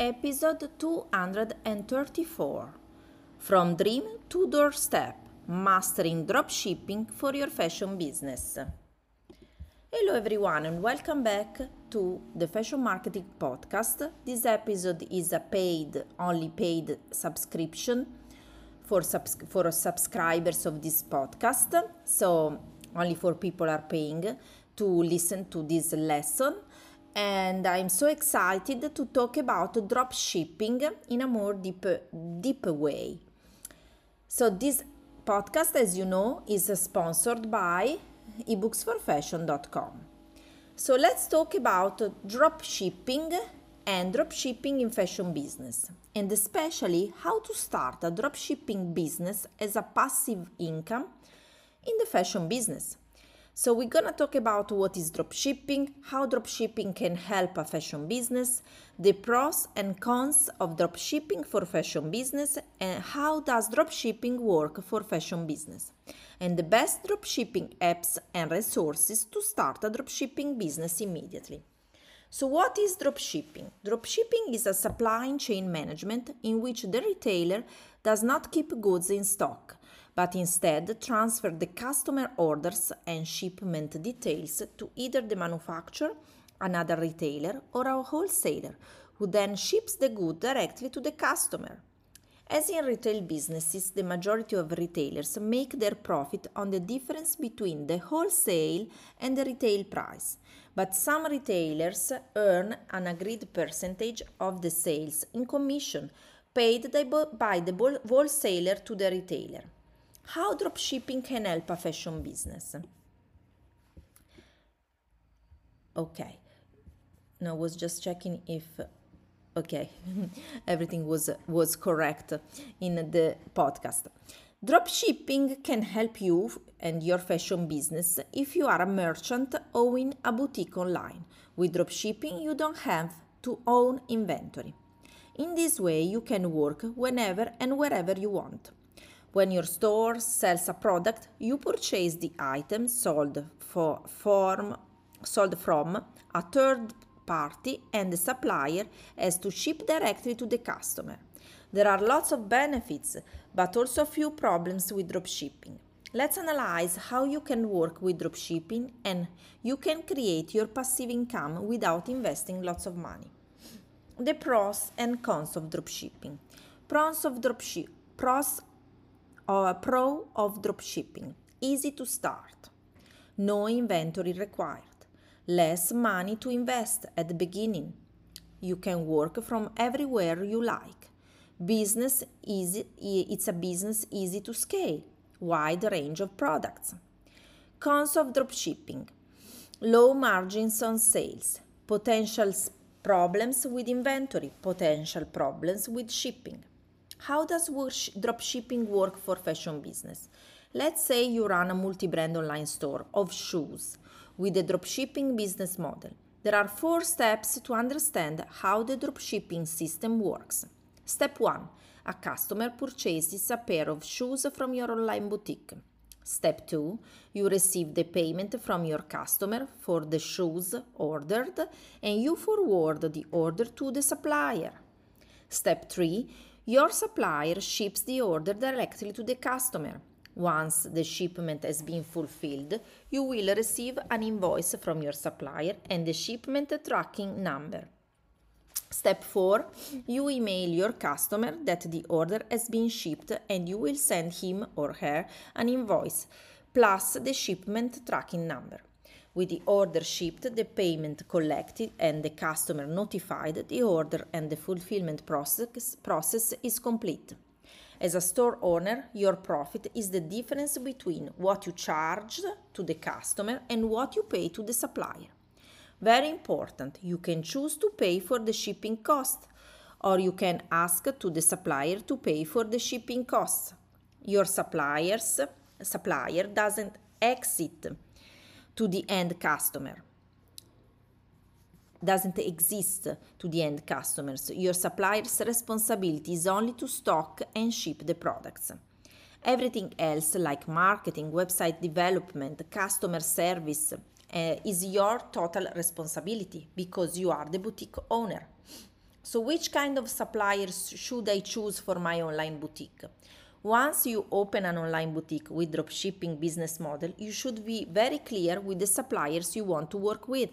episode 234 From Dream to Doorstep Mastering Dropshipping for Your Fashion Business. Hello, everyone, and welcome back to the Fashion Marketing Podcast. This episode is a paid, only paid subscription for, subs- for subscribers of this podcast. So, only for people are paying to listen to this lesson and I'm so excited to talk about drop shipping in a more deep, deep way. So, this podcast, as you know, is sponsored by ebooksforfashion.com. So, let's talk about drop shipping and drop shipping in fashion business, and especially how to start a drop shipping business as a passive income in the fashion business. So we're gonna talk about what is dropshipping, how dropshipping can help a fashion business, the pros and cons of dropshipping for fashion business, and how does dropshipping work for fashion business, and the best dropshipping apps and resources to start a dropshipping business immediately. So what is dropshipping? Dropshipping is a supply chain management in which the retailer does not keep goods in stock but instead transfer the customer orders and shipment details to either the manufacturer, another retailer, or a wholesaler, who then ships the good directly to the customer. As in retail businesses, the majority of retailers make their profit on the difference between the wholesale and the retail price, but some retailers earn an agreed percentage of the sales in commission paid by the wholesaler to the retailer. How dropshipping can help a fashion business? Okay, no, I was just checking if okay everything was was correct in the podcast. Dropshipping can help you and your fashion business if you are a merchant owning a boutique online. With dropshipping, you don't have to own inventory. In this way, you can work whenever and wherever you want. When your store sells a product, you purchase the item sold for form, sold from a third party and the supplier has to ship directly to the customer. There are lots of benefits, but also a few problems with dropshipping. Let's analyze how you can work with dropshipping and you can create your passive income without investing lots of money. The pros and cons of dropshipping. Pros of dropshipping. Pros a pro of dropshipping. Easy to start. No inventory required. Less money to invest at the beginning. You can work from everywhere you like. Business easy it's a business easy to scale. Wide range of products. Cons of dropshipping. Low margins on sales. Potential problems with inventory. Potential problems with shipping how does dropshipping work for fashion business? Let's say you run a multi-brand online store of shoes with a dropshipping business model. There are four steps to understand how the dropshipping system works. Step 1. A customer purchases a pair of shoes from your online boutique. Step 2. You receive the payment from your customer for the shoes ordered and you forward the order to the supplier. Step 3 your supplier ships the order directly to the customer. Once the shipment has been fulfilled, you will receive an invoice from your supplier and the shipment tracking number. Step 4 You email your customer that the order has been shipped and you will send him or her an invoice plus the shipment tracking number. With the order shipped, the payment collected, and the customer notified, the order and the fulfillment process, process is complete. As a store owner, your profit is the difference between what you charge to the customer and what you pay to the supplier. Very important, you can choose to pay for the shipping cost or you can ask to the supplier to pay for the shipping costs. Your supplier's supplier doesn't exit to the end customer doesn't exist to the end customers. Your supplier's responsibility is only to stock and ship the products. Everything else, like marketing, website development, customer service, uh, is your total responsibility because you are the boutique owner. So, which kind of suppliers should I choose for my online boutique? Once you open an online boutique with dropshipping business model, you should be very clear with the suppliers you want to work with.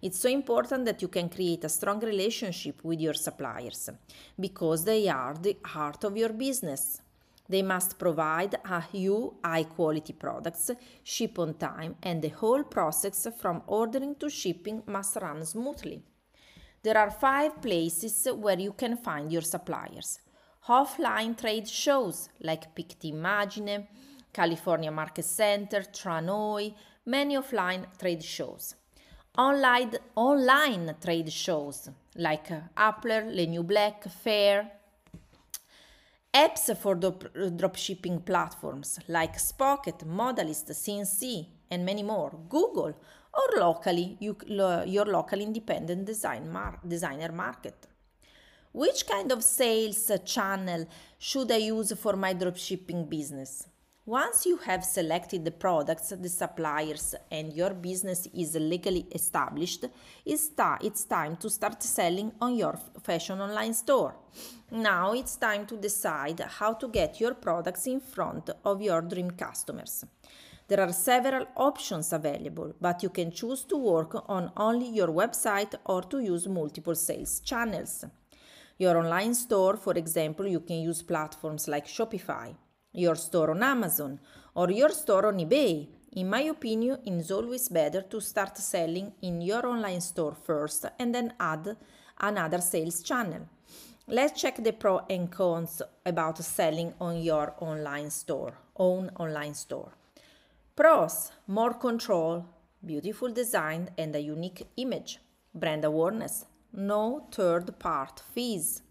It's so important that you can create a strong relationship with your suppliers because they are the heart of your business. They must provide a you high quality products, ship on time, and the whole process from ordering to shipping must run smoothly. There are five places where you can find your suppliers. Offline trade shows like Pitti Immagine, California Market Center, Tranoi, many offline trade shows. Online, online trade shows like uh, Appler, Le New Black, Fair, apps for drop dropshipping platforms like Spocket, Modalyst, CNC, and many more, Google, or locally, you, your local independent design mar- designer market. Which kind of sales channel should I use for my dropshipping business? Once you have selected the products, the suppliers, and your business is legally established, it's, ta- it's time to start selling on your fashion online store. Now it's time to decide how to get your products in front of your dream customers. There are several options available, but you can choose to work on only your website or to use multiple sales channels. Your online store, for example, you can use platforms like Shopify, your store on Amazon, or your store on eBay. In my opinion, it is always better to start selling in your online store first and then add another sales channel. Let's check the pros and cons about selling on your online store, own online store. Pros more control, beautiful design, and a unique image. Brand awareness, no third part fees.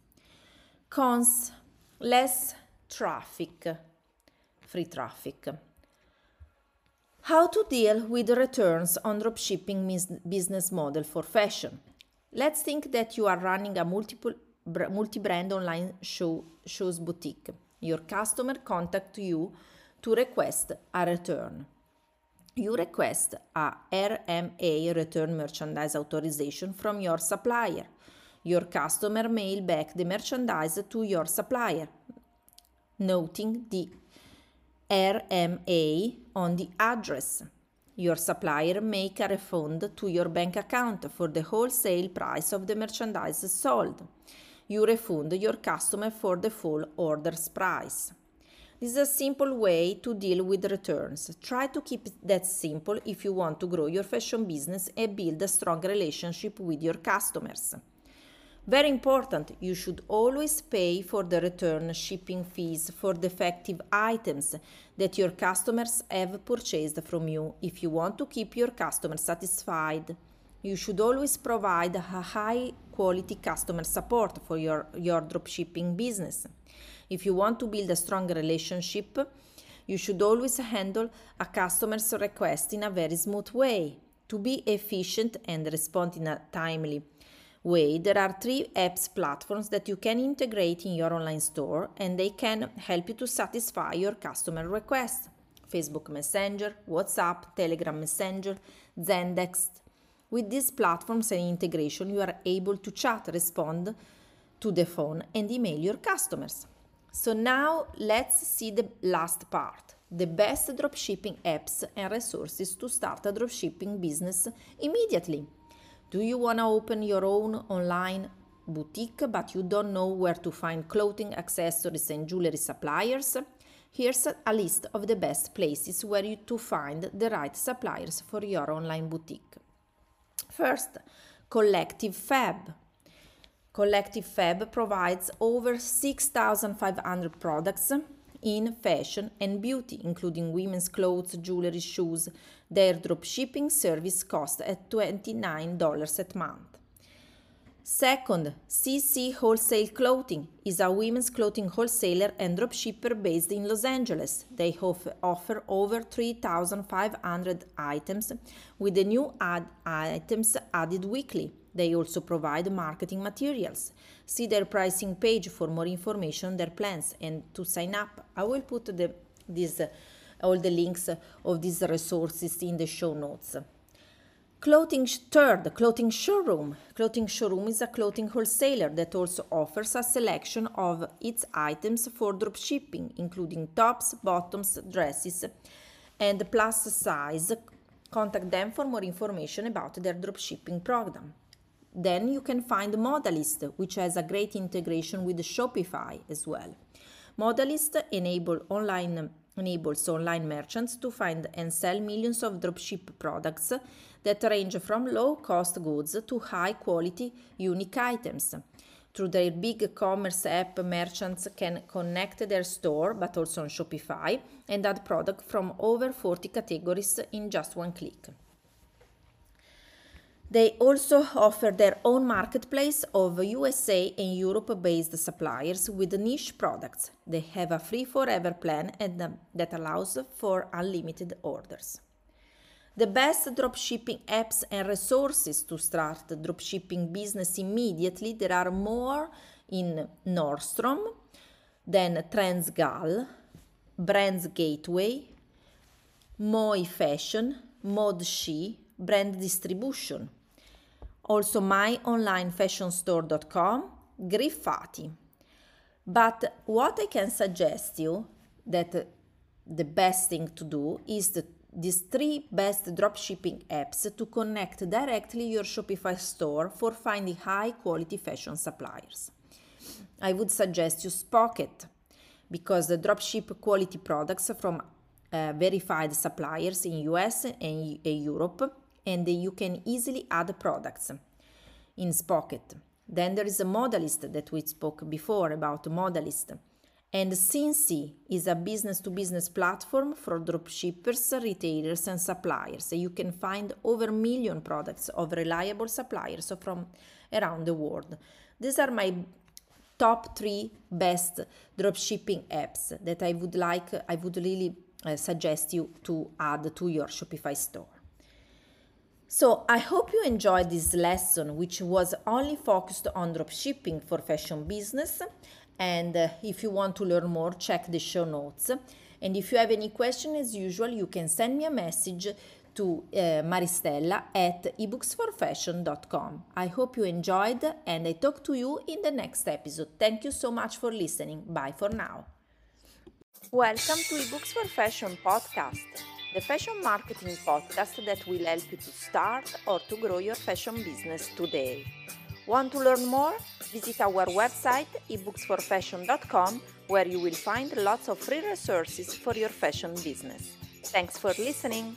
Cons less traffic, free traffic. How to deal with returns on dropshipping business model for fashion. Let's think that you are running a multiple multi-brand online show, shows boutique. Your customer contact you to request a return. You request a RMA return merchandise authorization from your supplier. Your customer mail back the merchandise to your supplier, noting the RMA on the address. Your supplier make a refund to your bank account for the wholesale price of the merchandise sold you refund your customer for the full order's price. This is a simple way to deal with returns. Try to keep that simple if you want to grow your fashion business and build a strong relationship with your customers. Very important, you should always pay for the return shipping fees for defective items that your customers have purchased from you if you want to keep your customers satisfied. You should always provide a high quality customer support for your, your dropshipping business. If you want to build a strong relationship, you should always handle a customer's request in a very smooth way. To be efficient and respond in a timely way, there are three apps platforms that you can integrate in your online store and they can help you to satisfy your customer requests. Facebook Messenger, WhatsApp, Telegram Messenger, Zendesk, with these platforms and integration, you are able to chat, respond to the phone, and email your customers. So now let's see the last part the best dropshipping apps and resources to start a dropshipping business immediately. Do you want to open your own online boutique but you don't know where to find clothing, accessories, and jewelry suppliers? Here's a list of the best places where you to find the right suppliers for your online boutique. First, Collective Fab. Collective Fab provides over 6,500 products in fashion and beauty, including women's clothes, jewelry, shoes. Their dropshipping service costs at $29 a month. Second, CC Wholesale Clothing is a women's clothing wholesaler and dropshipper based in Los Angeles. They offer over 3,500 items with the new ad items added weekly. They also provide marketing materials. See their pricing page for more information on their plans and to sign up. I will put the, this, uh, all the links of these resources in the show notes. Clothing third, clothing showroom. Clothing showroom is a clothing wholesaler that also offers a selection of its items for dropshipping, including tops, bottoms, dresses, and plus size. Contact them for more information about their dropshipping program. Then you can find Modalyst, which has a great integration with Shopify as well. Modalyst enable online, enables online merchants to find and sell millions of dropship products that range from low cost goods to high quality unique items. Through their BigCommerce app, merchants can connect their store, but also on Shopify, and add products from over 40 categories in just one click. They also offer their own marketplace of USA and Europe based suppliers with niche products. They have a free forever plan and, um, that allows for unlimited orders. The best dropshipping apps and resources to start the dropshipping business immediately. There are more in Nordstrom, then Transgal, Brands Gateway, Moi Fashion, Modshi, Brand Distribution also myonlinefashionstore.com, Griffati. But what I can suggest you that the best thing to do is the, these three best dropshipping apps to connect directly your Shopify store for finding high quality fashion suppliers. I would suggest you Spocket because the dropship quality products from uh, verified suppliers in US and, and Europe and you can easily add products in Spocket. Then there is a Modalyst that we spoke before about Modalyst. And Syncee is a business to business platform for dropshippers, retailers, and suppliers. You can find over a million products of reliable suppliers from around the world. These are my top three best dropshipping apps that I would like, I would really uh, suggest you to add to your Shopify store. So I hope you enjoyed this lesson, which was only focused on dropshipping for fashion business. And uh, if you want to learn more, check the show notes. And if you have any question, as usual, you can send me a message to uh, maristella at ebooksforfashion.com. I hope you enjoyed and I talk to you in the next episode. Thank you so much for listening. Bye for now. Welcome to eBooks for Fashion podcast the fashion marketing podcast that will help you to start or to grow your fashion business today. Want to learn more? Visit our website ebooksforfashion.com where you will find lots of free resources for your fashion business. Thanks for listening.